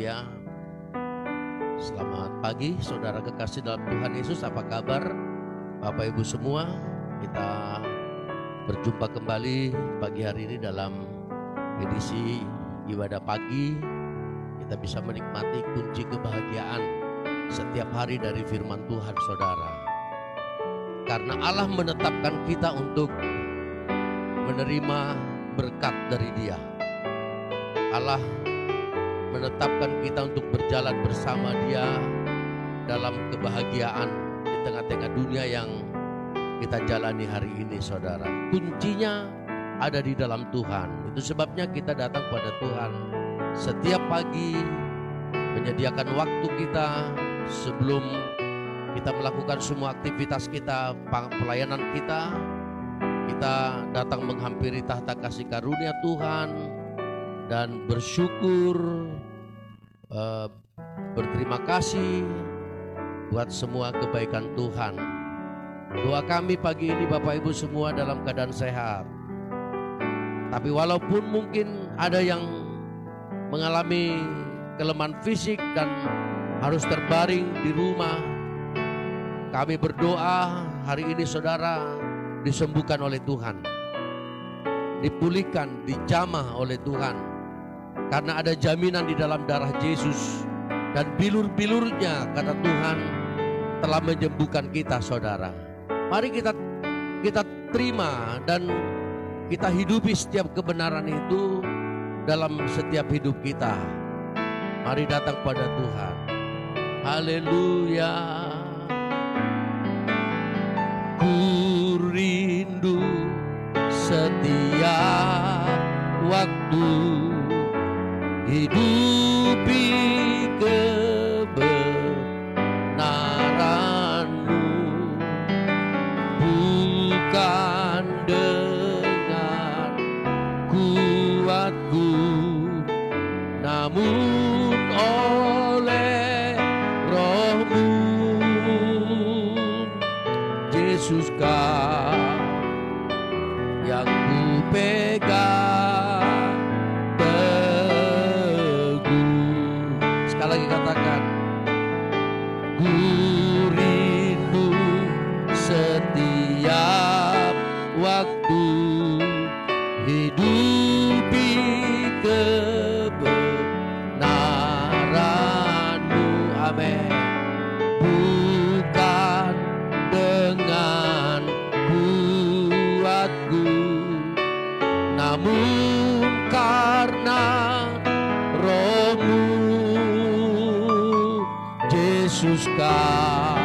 Haleluya. Selamat pagi saudara kekasih dalam Tuhan Yesus. Apa kabar Bapak Ibu semua? Kita berjumpa kembali pagi hari ini dalam edisi ibadah pagi. Kita bisa menikmati kunci kebahagiaan setiap hari dari firman Tuhan saudara. Karena Allah menetapkan kita untuk menerima berkat dari dia. Allah menetapkan kita untuk berjalan bersama Dia dalam kebahagiaan di tengah-tengah dunia yang kita jalani hari ini, saudara. Kuncinya ada di dalam Tuhan. Itu sebabnya kita datang pada Tuhan setiap pagi, menyediakan waktu kita sebelum kita melakukan semua aktivitas kita, pelayanan kita. Kita datang menghampiri tahta kasih karunia Tuhan, dan bersyukur, uh, berterima kasih buat semua kebaikan Tuhan. Doa kami pagi ini Bapak Ibu semua dalam keadaan sehat. Tapi walaupun mungkin ada yang mengalami kelemahan fisik dan harus terbaring di rumah, kami berdoa hari ini saudara disembuhkan oleh Tuhan. Dipulihkan, dijamah oleh Tuhan karena ada jaminan di dalam darah Yesus dan bilur-bilurnya kata Tuhan telah menyembuhkan kita saudara. Mari kita kita terima dan kita hidupi setiap kebenaran itu dalam setiap hidup kita. Mari datang pada Tuhan. Haleluya. Ku rindu setiap waktu hidupi namun karena rohmu Yesus kau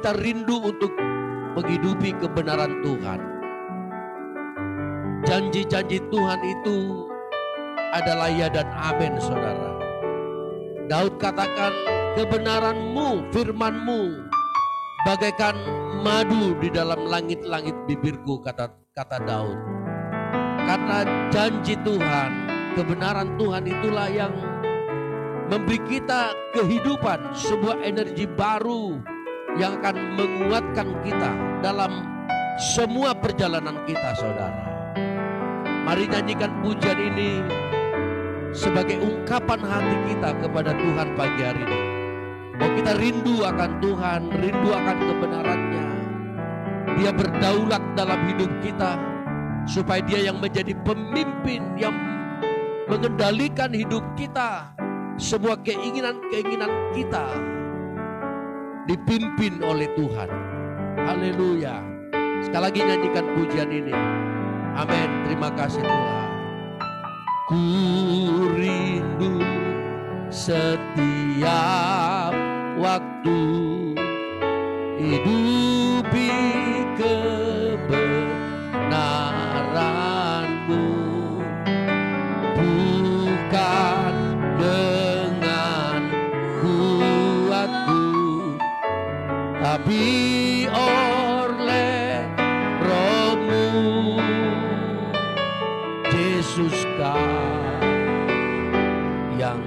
kita rindu untuk menghidupi kebenaran Tuhan. Janji-janji Tuhan itu adalah ya dan amin saudara. Daud katakan kebenaranmu, firmanmu bagaikan madu di dalam langit-langit bibirku kata kata Daud. Karena janji Tuhan, kebenaran Tuhan itulah yang memberi kita kehidupan, sebuah energi baru yang akan menguatkan kita dalam semua perjalanan kita saudara. Mari nyanyikan pujian ini sebagai ungkapan hati kita kepada Tuhan pagi hari ini. Mau Kita rindu akan Tuhan, rindu akan kebenarannya. Dia berdaulat dalam hidup kita supaya dia yang menjadi pemimpin yang mengendalikan hidup kita. Semua keinginan-keinginan kita dipimpin oleh Tuhan. Haleluya. Sekali lagi nyanyikan pujian ini. Amin. Terima kasih Tuhan. Ku rindu setiap waktu hidupi tapi oleh rohmu. Yesus kau yang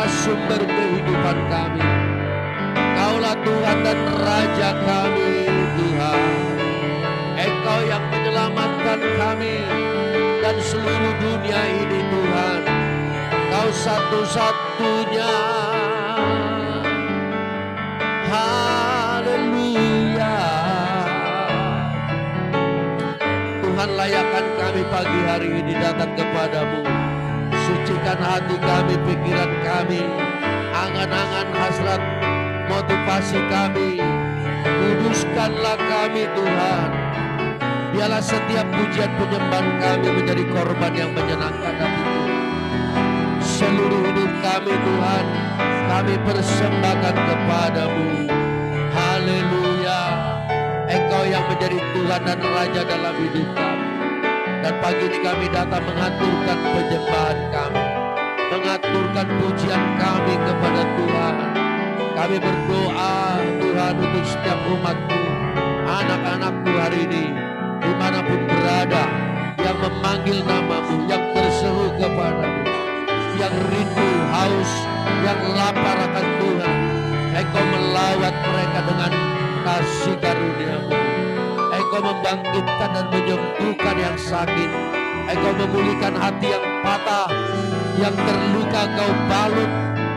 adalah sumber kehidupan kami. Kaulah Tuhan dan Raja kami Tuhan. Engkau yang menyelamatkan kami dan seluruh dunia ini Tuhan. Kau satu-satunya. Haleluya. Tuhan layakkan kami pagi hari ini datang kepadamu Sucikan hati kami, pikiran kami. Angan-angan hasrat motivasi kami. Kuduskanlah kami Tuhan. Biarlah setiap pujian penyembahan kami menjadi korban yang menyenangkan hati. Seluruh hidup kami Tuhan Kami persembahkan kepadamu. Haleluya. Engkau yang menjadi Tuhan dan Raja dalam hidup kami Dan pagi ini kami datang mengaturkan penyembahan kami. Mengaturkan pujian kami kepada Tuhan. Kami berdoa Tuhan untuk setiap umatmu Anak-anakku hari ini Di mana pun berada Yang memanggil namamu Yang berseru kepadamu Yang rindu, haus Yang lapar akan Tuhan. Engkau melawat mereka dengan kasih karuniamu Engkau membangkitkan dan menyembuhkan yang sakit. Engkau memulihkan hati yang patah Yang terluka kau balut.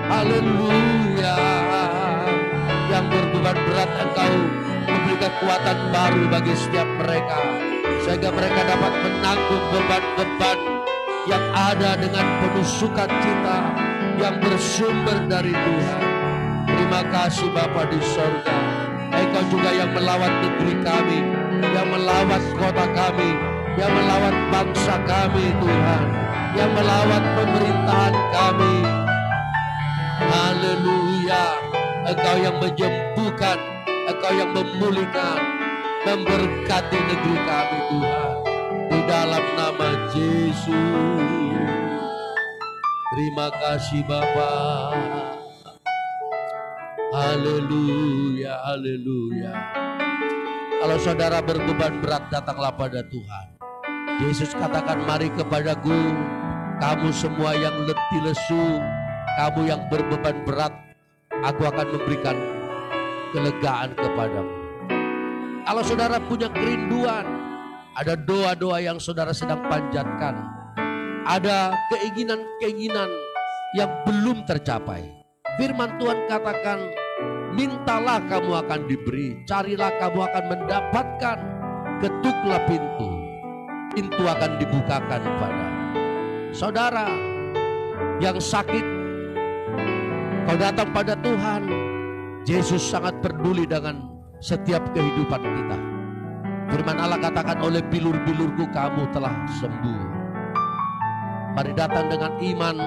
Haleluya. Yang berbeban berat engkau Memberi kekuatan baru bagi setiap mereka Sehingga mereka dapat menanggung beban-beban Yang ada dengan penuh sukacita Yang bersumber dari Tuhan. Terima kasih Bapa di sorga. Engkau juga yang melawat negeri kami, yang melawat kota kami, yang melawat bangsa kami Tuhan, yang melawat pemerintahan kami. Haleluya. Engkau yang menyembuhkan, Engkau yang memulihkan, memberkati negeri kami Tuhan. Di dalam nama Yesus. Terima kasih Bapak. Haleluya, haleluya. Kalau saudara berbeban berat datanglah pada Tuhan. Yesus katakan mari kepadaku kamu semua yang letih lesu, kamu yang berbeban berat, aku akan memberikan kelegaan kepadamu. Kalau saudara punya kerinduan, ada doa-doa yang saudara sedang panjatkan, ada keinginan-keinginan yang belum tercapai. Firman Tuhan katakan, mintalah kamu akan diberi, carilah kamu akan mendapatkan, ketuklah pintu, pintu akan dibukakan pada saudara yang sakit. Kau datang pada Tuhan, Yesus sangat peduli dengan setiap kehidupan kita. Firman Allah katakan oleh bilur-bilurku kamu telah sembuh. Mari datang dengan iman,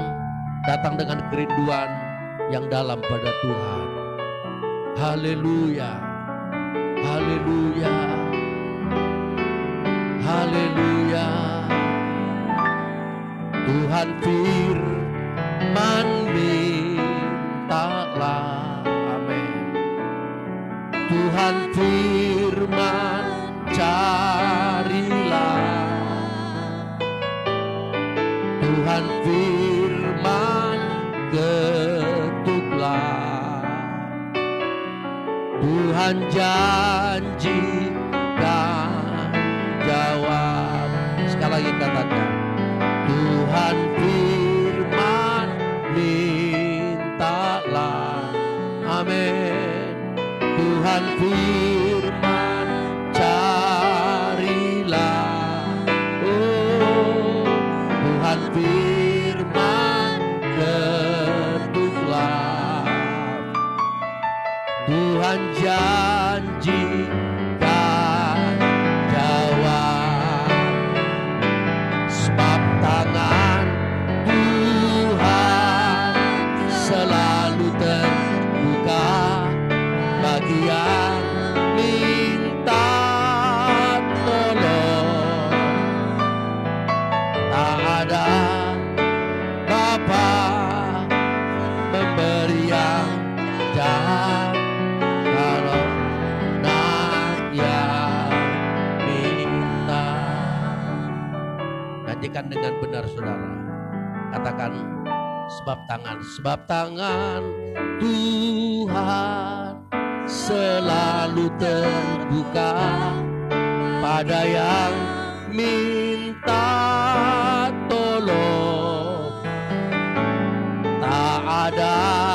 datang dengan kerinduan yang dalam pada Tuhan. Haleluya. Haleluya. Haleluya. Tuhan firman mintalah. Amin. Tuhan firman carilah. Tuhan sebab tangan Tuhan selalu terbuka pada yang minta tolong. Tak ada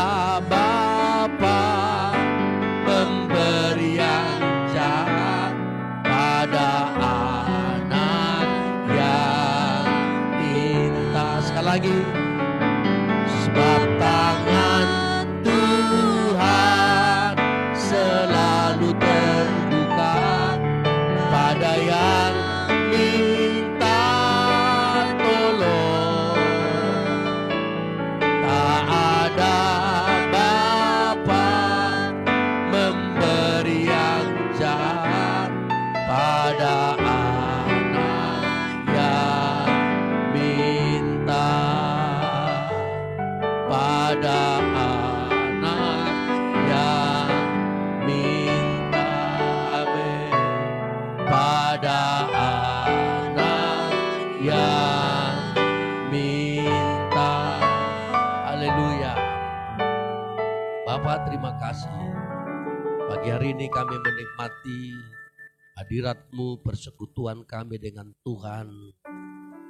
Bapak terima kasih pagi hari ini kami menikmati hadiratmu persekutuan kami dengan Tuhan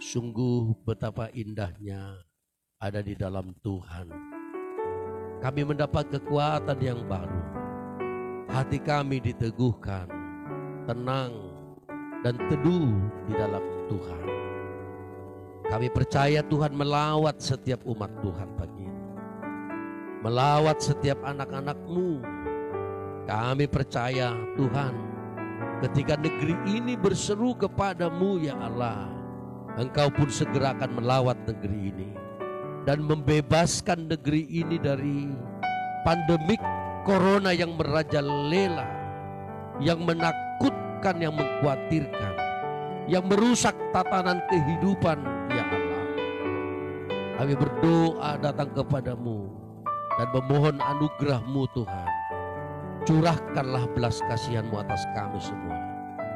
sungguh betapa indahnya ada di dalam Tuhan. Kami mendapat kekuatan yang baru. Hati kami diteguhkan, tenang, dan teduh di dalam Tuhan. Kami percaya Tuhan melawat setiap umat Tuhan pagi. Melawat setiap anak-anakmu. Kami percaya Tuhan, ketika negeri ini berseru kepadamu ya Allah, Engkau pun segera akan melawat negeri ini dan membebaskan negeri ini dari pandemik corona yang merajalela, yang menakutkan, yang mengkhawatirkan, yang merusak tatanan kehidupan ya Allah. Kami berdoa datang kepadamu dan memohon anugerahmu Tuhan. Curahkanlah belas kasihanmu atas kami semua.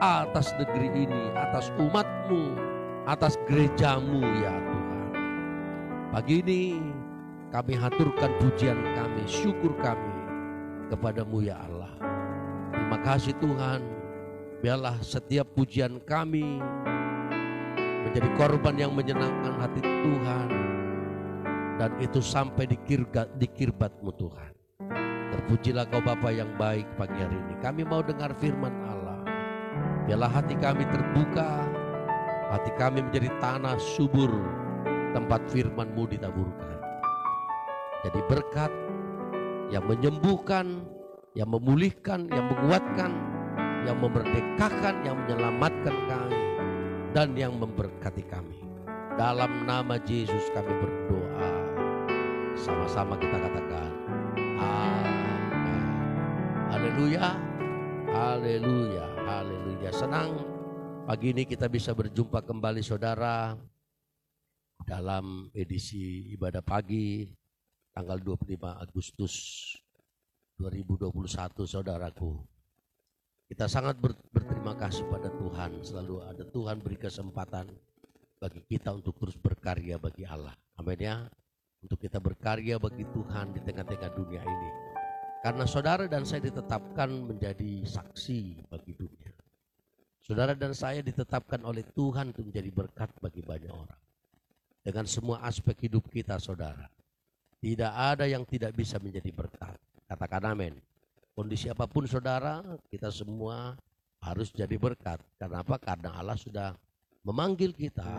Atas negeri ini, atas umatmu, atas gerejamu ya Tuhan. Pagi ini kami haturkan pujian kami, syukur kami kepadamu ya Allah. Terima kasih Tuhan, biarlah setiap pujian kami menjadi korban yang menyenangkan hati Tuhan. Dan itu sampai di, kirbat, di kirbatmu Tuhan. Terpujilah kau Bapa yang baik pagi hari ini. Kami mau dengar firman Allah. Biarlah hati kami terbuka, hati kami menjadi tanah subur, tempat firmanmu ditaburkan. Jadi berkat yang menyembuhkan, yang memulihkan, yang menguatkan, yang memerdekakan, yang menyelamatkan kami, dan yang memberkati kami. Dalam nama Yesus kami berdoa. Sama-sama kita katakan, Amin. Haleluya, haleluya, haleluya. Senang pagi ini kita bisa berjumpa kembali saudara dalam edisi ibadah pagi tanggal 25 Agustus 2021 saudaraku. Kita sangat ber, berterima kasih pada Tuhan. Selalu ada Tuhan beri kesempatan bagi kita untuk terus berkarya bagi Allah. Amin ya untuk kita berkarya bagi Tuhan di tengah-tengah dunia ini. Karena saudara dan saya ditetapkan menjadi saksi bagi dunia. Saudara dan saya ditetapkan oleh Tuhan untuk menjadi berkat bagi banyak orang. Dengan semua aspek hidup kita saudara. Tidak ada yang tidak bisa menjadi berkat. Katakan amin. Kondisi apa pun saudara, kita semua harus jadi berkat. Karena apa? Karena Allah sudah memanggil kita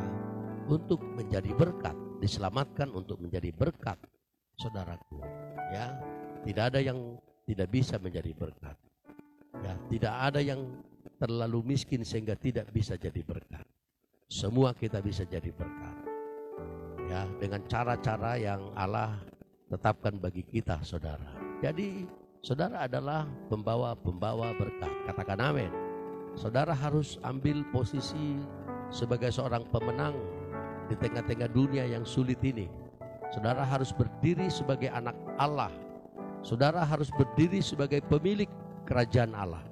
untuk menjadi berkat diselamatkan untuk menjadi berkat saudaraku. Ya tidak ada yang tidak bisa menjadi berkat. Ya tidak ada yang terlalu miskin sehingga tidak bisa jadi berkat. Semua kita bisa jadi berkat. Ya dengan cara-cara yang Allah tetapkan bagi kita saudara. Jadi saudara adalah pembawa-pembawa berkat. Katakan amin. Saudara harus ambil posisi sebagai seorang pemenang di tengah-tengah dunia yang sulit ini. Saudara harus berdiri sebagai anak Allah. Saudara harus berdiri sebagai pemilik kerajaan Allah.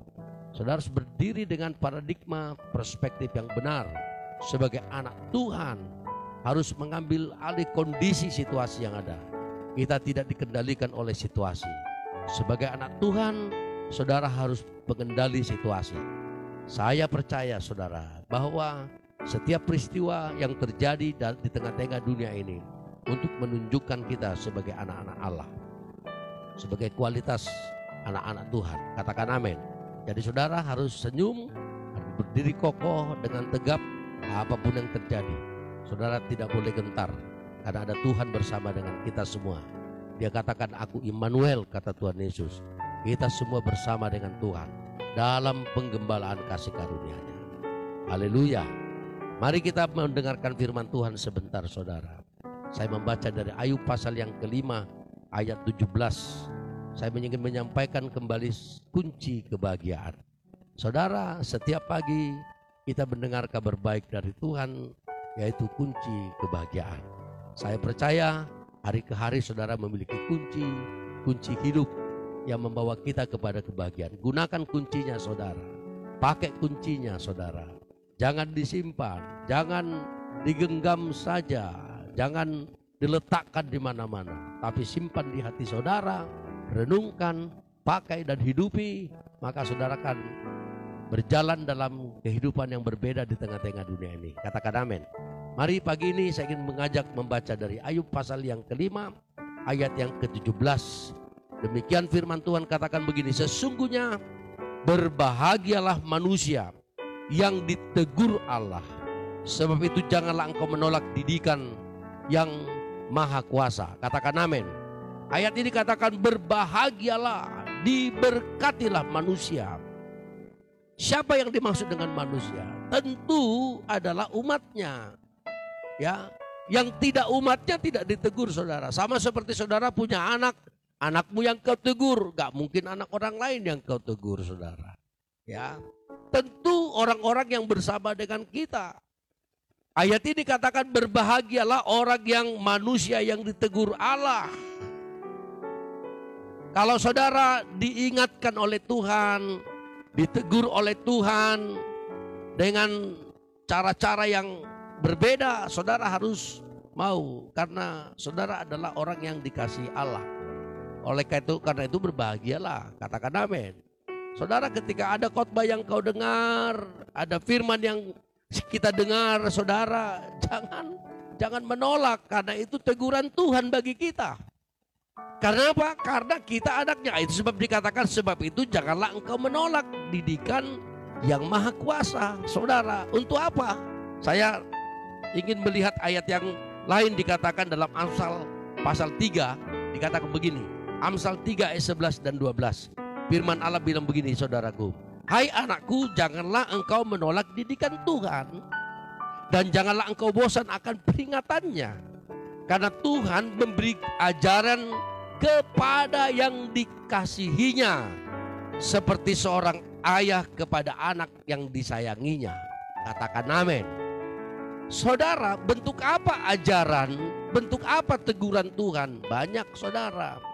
Saudara harus berdiri dengan paradigma perspektif yang benar. Sebagai anak Tuhan harus mengambil alih kondisi situasi yang ada. Kita tidak dikendalikan oleh situasi. Sebagai anak Tuhan, saudara harus mengendali situasi. Saya percaya saudara bahwa setiap peristiwa yang terjadi di tengah-tengah dunia ini untuk menunjukkan kita sebagai anak-anak Allah. Sebagai kualitas anak-anak Tuhan. Katakan amin. Jadi saudara harus senyum, berdiri kokoh dengan tegap apa pun yang terjadi. Saudara tidak boleh gentar karena ada Tuhan bersama dengan kita semua. Dia katakan aku Immanuel kata Tuhan Yesus. Kita semua bersama dengan Tuhan dalam penggembalaan kasih karunia-Nya. Haleluya. Mari kita mendengarkan firman Tuhan sebentar saudara. Saya membaca dari Ayub pasal yang kelima ayat 17. Saya ingin menyampaikan kembali kunci kebahagiaan. Saudara, setiap pagi kita mendengar kabar baik dari Tuhan yaitu kunci kebahagiaan. Saya percaya hari ke hari saudara memiliki kunci, kunci hidup yang membawa kita kepada kebahagiaan. Gunakan kuncinya saudara. Pakai kuncinya saudara. Jangan disimpan, jangan digenggam saja, jangan diletakkan di mana-mana, tapi simpan di hati saudara, renungkan, pakai dan hidupi, maka saudara akan berjalan dalam kehidupan yang berbeda di tengah-tengah dunia ini. Katakan amin. Mari pagi ini saya ingin mengajak membaca dari Ayub pasal yang kelima, ayat yang ke-17. Demikian firman Tuhan katakan begini, sesungguhnya berbahagialah manusia yang ditegur Allah. Sebab itu janganlah engkau menolak didikan yang maha kuasa. Katakan amin. Ayat ini katakan berbahagialah diberkatilah manusia. Siapa yang dimaksud dengan manusia? Tentu adalah umatnya. Ya, yang tidak umatnya tidak ditegur saudara. Sama seperti saudara punya anak, anakmu yang kau tegur, gak mungkin anak orang lain yang kau tegur saudara. Ya, tentu orang-orang yang bersama dengan kita. Ayat ini katakan berbahagialah orang yang manusia yang ditegur Allah. Kalau saudara diingatkan oleh Tuhan, ditegur oleh Tuhan dengan cara-cara yang berbeda, saudara harus mau karena saudara adalah orang yang dikasih Allah. Oleh karena itu, karena itu berbahagialah, katakan amin. Saudara ketika ada khotbah yang kau dengar, ada firman yang kita dengar, saudara, jangan jangan menolak karena itu teguran Tuhan bagi kita. Karena apa? Karena kita anaknya. Itu sebab dikatakan sebab itu janganlah engkau menolak didikan yang maha kuasa. Saudara, untuk apa? Saya ingin melihat ayat yang lain dikatakan dalam Amsal pasal 3 dikatakan begini. Amsal 3 ayat 11 dan 12. Firman Allah bilang begini saudaraku. Hai anakku janganlah engkau menolak didikan Tuhan. Dan janganlah engkau bosan akan peringatannya. Karena Tuhan memberi ajaran kepada yang dikasihinya. Seperti seorang ayah kepada anak yang disayanginya. Katakan amin. Saudara, bentuk apa ajaran, bentuk apa teguran Tuhan? Banyak saudara.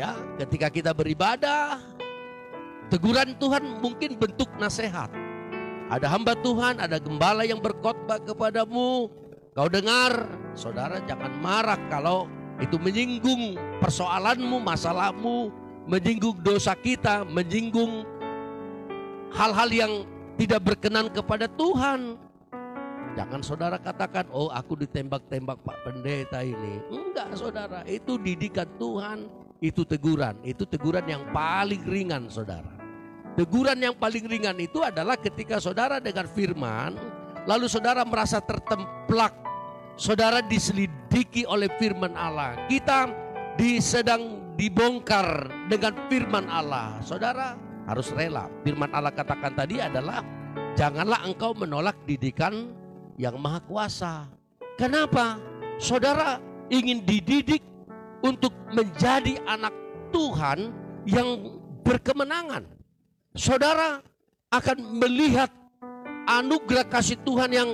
Ya, ketika kita beribadah, teguran Tuhan mungkin bentuk nasihat. Ada hamba Tuhan, ada gembala yang berkhotbah kepadamu. Kau dengar, saudara jangan marah kalau itu menyinggung persoalanmu, masalahmu, menyinggung dosa kita, menyinggung hal-hal yang tidak berkenan kepada Tuhan. Jangan saudara katakan, oh aku ditembak-tembak Pak Pendeta ini. Enggak saudara, itu didikan Tuhan itu teguran. Itu teguran yang paling ringan saudara. Teguran yang paling ringan itu adalah ketika saudara dengar firman, lalu saudara merasa tertemplak, saudara diselidiki oleh firman Allah. Kita disedang dibongkar dengan firman Allah. Saudara harus rela. Firman Allah katakan tadi adalah janganlah engkau menolak didikan yang maha kuasa. Kenapa? Saudara ingin dididik untuk menjadi anak Tuhan yang berkemenangan. Saudara akan melihat anugerah kasih Tuhan yang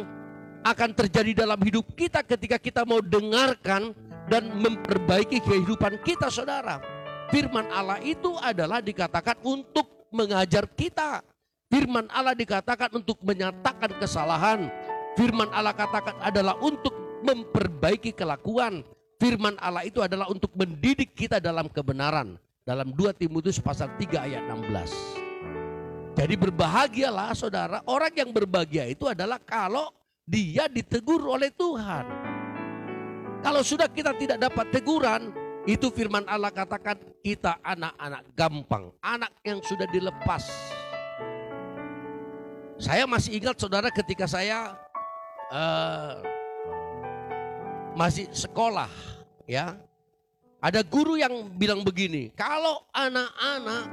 akan terjadi dalam hidup kita ketika kita mau dengarkan dan memperbaiki kehidupan kita saudara. Firman Allah itu adalah dikatakan untuk mengajar kita. Firman Allah dikatakan untuk menyatakan kesalahan. Firman Allah katakan adalah untuk memperbaiki kelakuan. Firman Allah itu adalah untuk mendidik kita dalam kebenaran. Dalam 2 Timotius pasal 3 ayat 16. Jadi berbahagialah saudara, orang yang berbahagia itu adalah kalau dia ditegur oleh Tuhan. Kalau sudah kita tidak dapat teguran, itu firman Allah katakan kita anak-anak gampang, anak yang sudah dilepas. Saya masih ingat saudara ketika saya uh, masih sekolah ya. Ada guru yang bilang begini, kalau anak-anak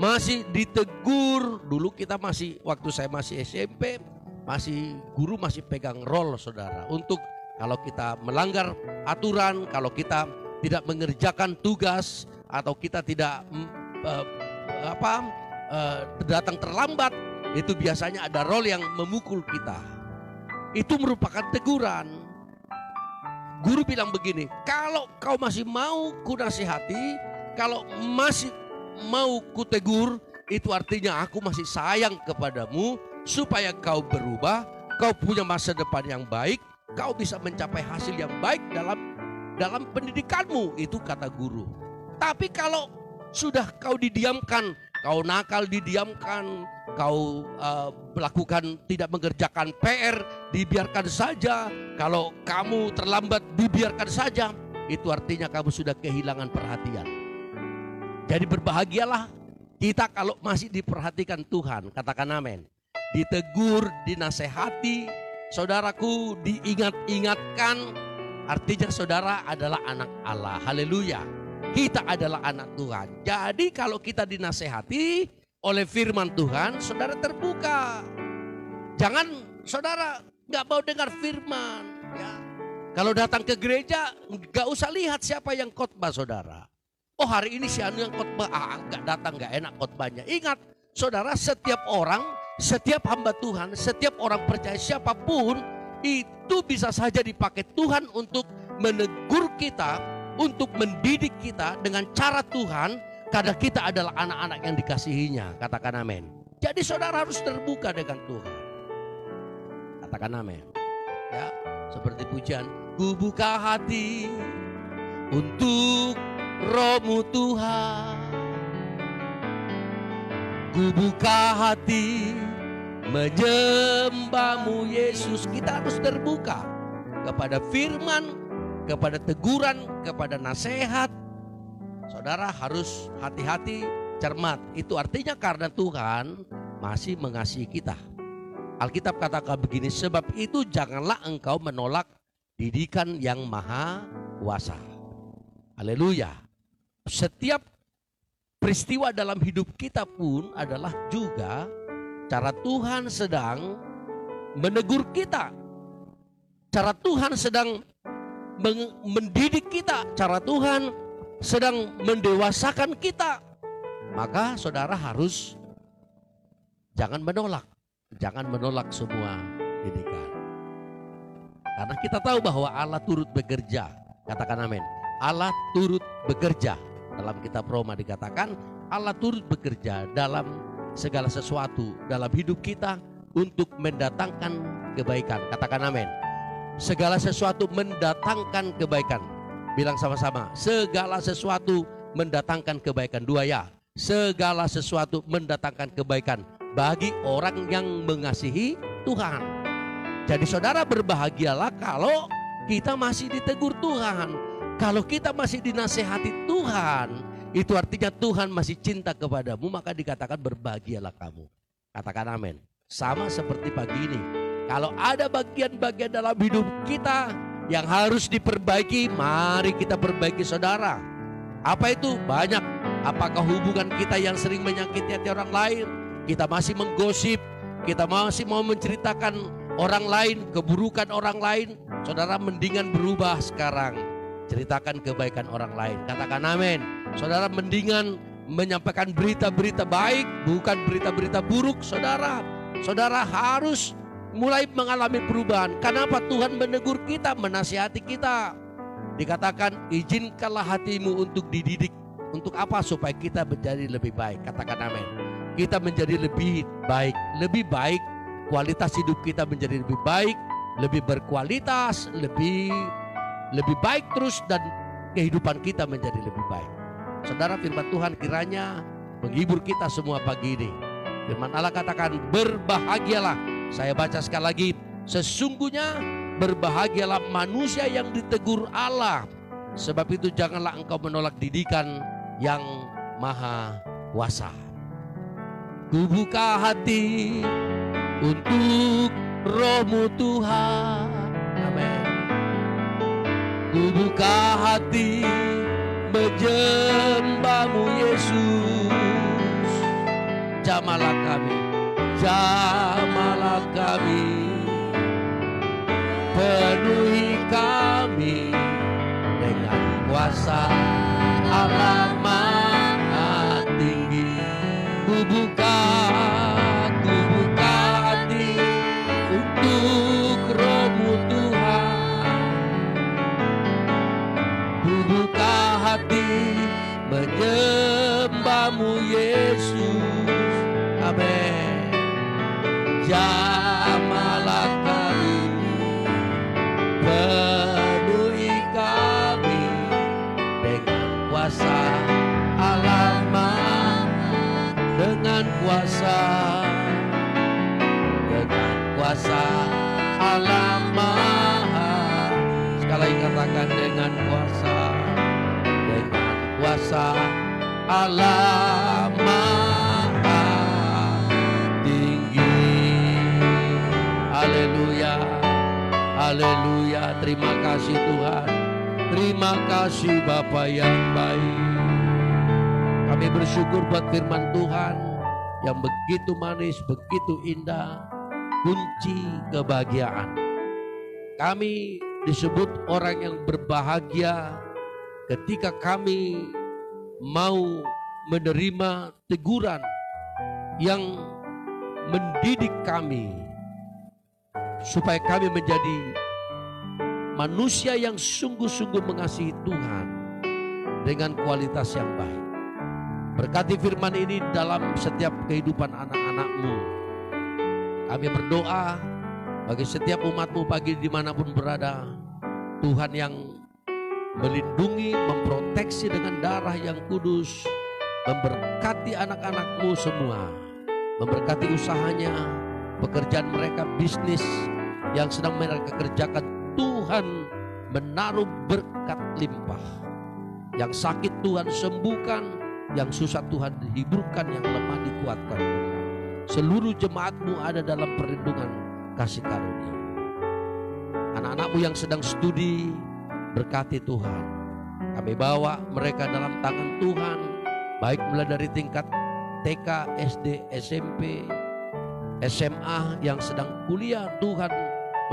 masih ditegur, dulu kita masih waktu saya masih SMP, masih guru masih pegang rol saudara untuk kalau kita melanggar aturan, kalau kita tidak mengerjakan tugas atau kita tidak uh, apa uh, datang terlambat, itu biasanya ada rol yang memukul kita. Itu merupakan teguran. Guru bilang begini, kalau kau masih mau ku nasihati, kalau masih mau ku tegur, itu artinya aku masih sayang kepadamu supaya kau berubah, kau punya masa depan yang baik, kau bisa mencapai hasil yang baik dalam dalam pendidikanmu, itu kata guru. Tapi kalau sudah kau didiamkan, kau nakal didiamkan, kau uh, melakukan tidak mengerjakan PR, dibiarkan saja. Kalau kamu terlambat, dibiarkan saja. Itu artinya kamu sudah kehilangan perhatian. Jadi berbahagialah kita kalau masih diperhatikan Tuhan. Katakan amin. Ditegur, dinasehati, saudaraku diingat-ingatkan. Artinya saudara adalah anak Allah. Haleluya. kita adalah anak Tuhan. Jadi kalau kita dinasehati oleh firman Tuhan, saudara terbuka. Jangan saudara nggak mau dengar firman. Ya. Kalau datang ke gereja, nggak usah lihat siapa yang khotbah saudara. Oh hari ini si Anu yang khotbah, ah nggak datang nggak enak khotbahnya. Ingat, saudara setiap orang, setiap hamba Tuhan, setiap orang percaya siapa pun itu bisa saja dipakai Tuhan untuk menegur kita, untuk mendidik kita dengan cara Tuhan karena kita adalah anak-anak yang dikasihinya. Katakan amin. Jadi saudara harus terbuka dengan Tuhan. Katakan amin. Ya, seperti pujian, ku buka hati untuk rohmu Tuhan. Ku buka hati menyembahmu Yesus. Kita harus terbuka kepada firman, kepada teguran, kepada nasihat. Saudara harus hati-hati, cermat. Itu artinya karena Tuhan masih mengasihi kita. Alkitab katakan begini, sebab itu janganlah engkau menolak didikan yang maha kuasa. Haleluya. Setiap peristiwa dalam hidup kita pun adalah juga cara Tuhan sedang menegur kita. Cara Tuhan sedang mendidik kita. Cara Tuhan sedang mendewasakan kita. Maka saudara harus jangan menolak Jangan menolak semua didikan. Karena kita tahu bahwa Allah turut bekerja. Katakan amin. Allah turut bekerja. Dalam kitab Roma dikatakan Allah turut bekerja dalam segala sesuatu dalam hidup kita untuk mendatangkan kebaikan. Katakan amin. Segala sesuatu mendatangkan kebaikan. Bilang sama-sama, segala sesuatu mendatangkan kebaikan. Dua ya. Segala sesuatu mendatangkan kebaikan bagi orang yang mengasihi Tuhan. Jadi saudara berbahagialah kalau kita masih ditegur Tuhan. Kalau kita masih dinasehati Tuhan, itu artinya Tuhan masih cinta kepadamu, maka dikatakan berbahagialah kamu. Katakan amin. Sama seperti pagi ini. Kalau ada bagian-bagian dalam hidup kita yang harus diperbaiki, mari kita perbaiki saudara. Apa itu? Banyak. Apakah hubungan kita yang sering menyakiti hati orang lain? Kita masih menggosip, kita masih mau menceritakan orang lain, keburukan orang lain, saudara mendingan berubah sekarang. Ceritakan kebaikan orang lain. Katakan amin. Saudara mendingan menyampaikan berita-berita baik, bukan berita-berita buruk, saudara. Saudara harus mulai mengalami perubahan. Kenapa Tuhan menegur kita, menasihati kita? Dikatakan izinkanlah hatimu untuk dididik. Untuk apa? Supaya kita menjadi lebih baik. Katakan amin kita menjadi lebih baik, lebih baik, kualitas hidup kita menjadi lebih baik, lebih berkualitas, lebih lebih baik terus dan kehidupan kita menjadi lebih baik. Saudara firman Tuhan kiranya menghibur kita semua pagi ini. Firman Allah katakan berbahagialah. Saya baca sekali lagi, sesungguhnya berbahagialah manusia yang ditegur Allah. Sebab itu janganlah engkau menolak didikan yang maha kuasa. Ku buka hati untuk rohmu Tuhan. Amin. Ku buka hati menyembahmu Yesus. Jamalah kami, jamalah kami. Penuhi kami dengan kuasa Allah buka dengan kuasa dengan kuasa Allah Maha tinggi haleluya haleluya terima kasih Tuhan Terima kasih Bapa yang baik. Kami bersyukur buat firman Tuhan yang begitu manis, begitu indah, kunci kebahagiaan. Kami disebut orang yang berbahagia ketika kami mau menerima teguran yang mendidik kami supaya kami menjadi manusia yang sungguh-sungguh mengasihi Tuhan dengan kualitas yang baik. Berkati firman ini dalam setiap kehidupan anak-anakmu. Kami berdoa bagi setiap umatmu pagi di mana pun berada. Tuhan yang melindungi, memproteksi dengan darah yang kudus. Memberkati anak-anakmu semua. Memberkati usahanya, pekerjaan mereka, bisnis yang sedang mereka kerjakan Tuhan menaruh berkat limpah. Yang sakit Tuhan sembuhkan, yang susah Tuhan hiburkan, yang lemah dikuatkan. Seluruh jemaatmu ada dalam perlindungan kasih karunia. Anak-anakmu yang sedang studi, berkati Tuhan. Kami bawa mereka dalam tangan Tuhan, baik mulai dari tingkat TK, SD, SMP, SMA yang sedang kuliah, Tuhan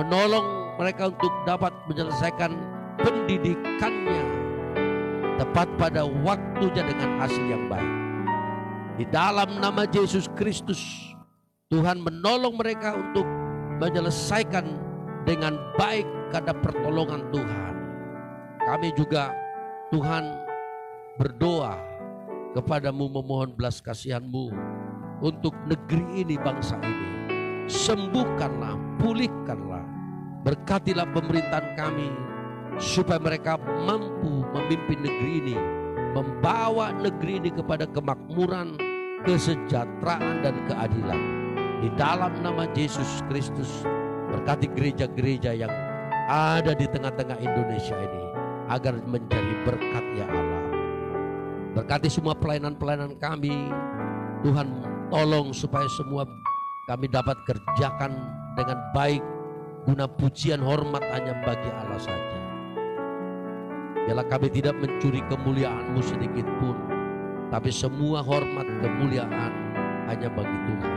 menolong mereka untuk dapat menyelesaikan pendidikannya tepat pada waktunya dengan hasil yang baik. Di dalam nama Yesus Kristus, Tuhan menolong mereka untuk menyelesaikan dengan baik karena pertolongan Tuhan. Kami juga Tuhan berdoa kepadamu memohon belas kasihanmu untuk negeri ini, bangsa ini. Sembuhkanlah, pulihkanlah Berkatilah pemerintahan kami supaya mereka mampu memimpin negeri ini, membawa negeri ini kepada kemakmuran, kesejahteraan dan keadilan. Di dalam nama Yesus Kristus, berkati gereja-gereja yang ada di tengah-tengah Indonesia ini agar menjadi berkat ya Allah. Berkati semua pelayanan-pelayanan kami. Tuhan tolong supaya semua kami dapat kerjakan dengan baik guna pujian hormat hanya bagi Allah saja. Biarlah kami tidak mencuri kemuliaanmu sedikit pun, tapi semua hormat kemuliaan hanya bagi Tuhan.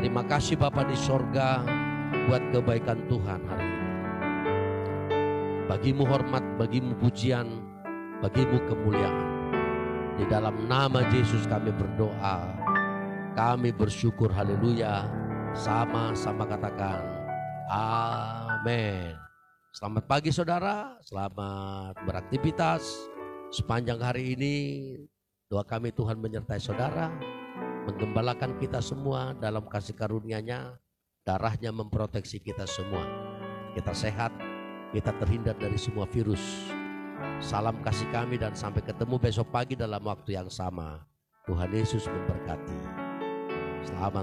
Terima kasih Bapa di sorga buat kebaikan Tuhan hari ini. Bagimu hormat, bagimu pujian, bagimu kemuliaan. Di dalam nama Yesus kami berdoa. Kami bersyukur haleluya. Sama-sama katakan Amin. Selamat pagi saudara, selamat beraktivitas. Sepanjang hari ini doa kami Tuhan menyertai saudara, menggembalakan kita semua dalam kasih karunia-Nya, darahnya memproteksi kita semua. Kita sehat, kita terhindar dari semua virus. Salam kasih kami dan sampai ketemu besok pagi dalam waktu yang sama. Tuhan Yesus memberkati. Selamat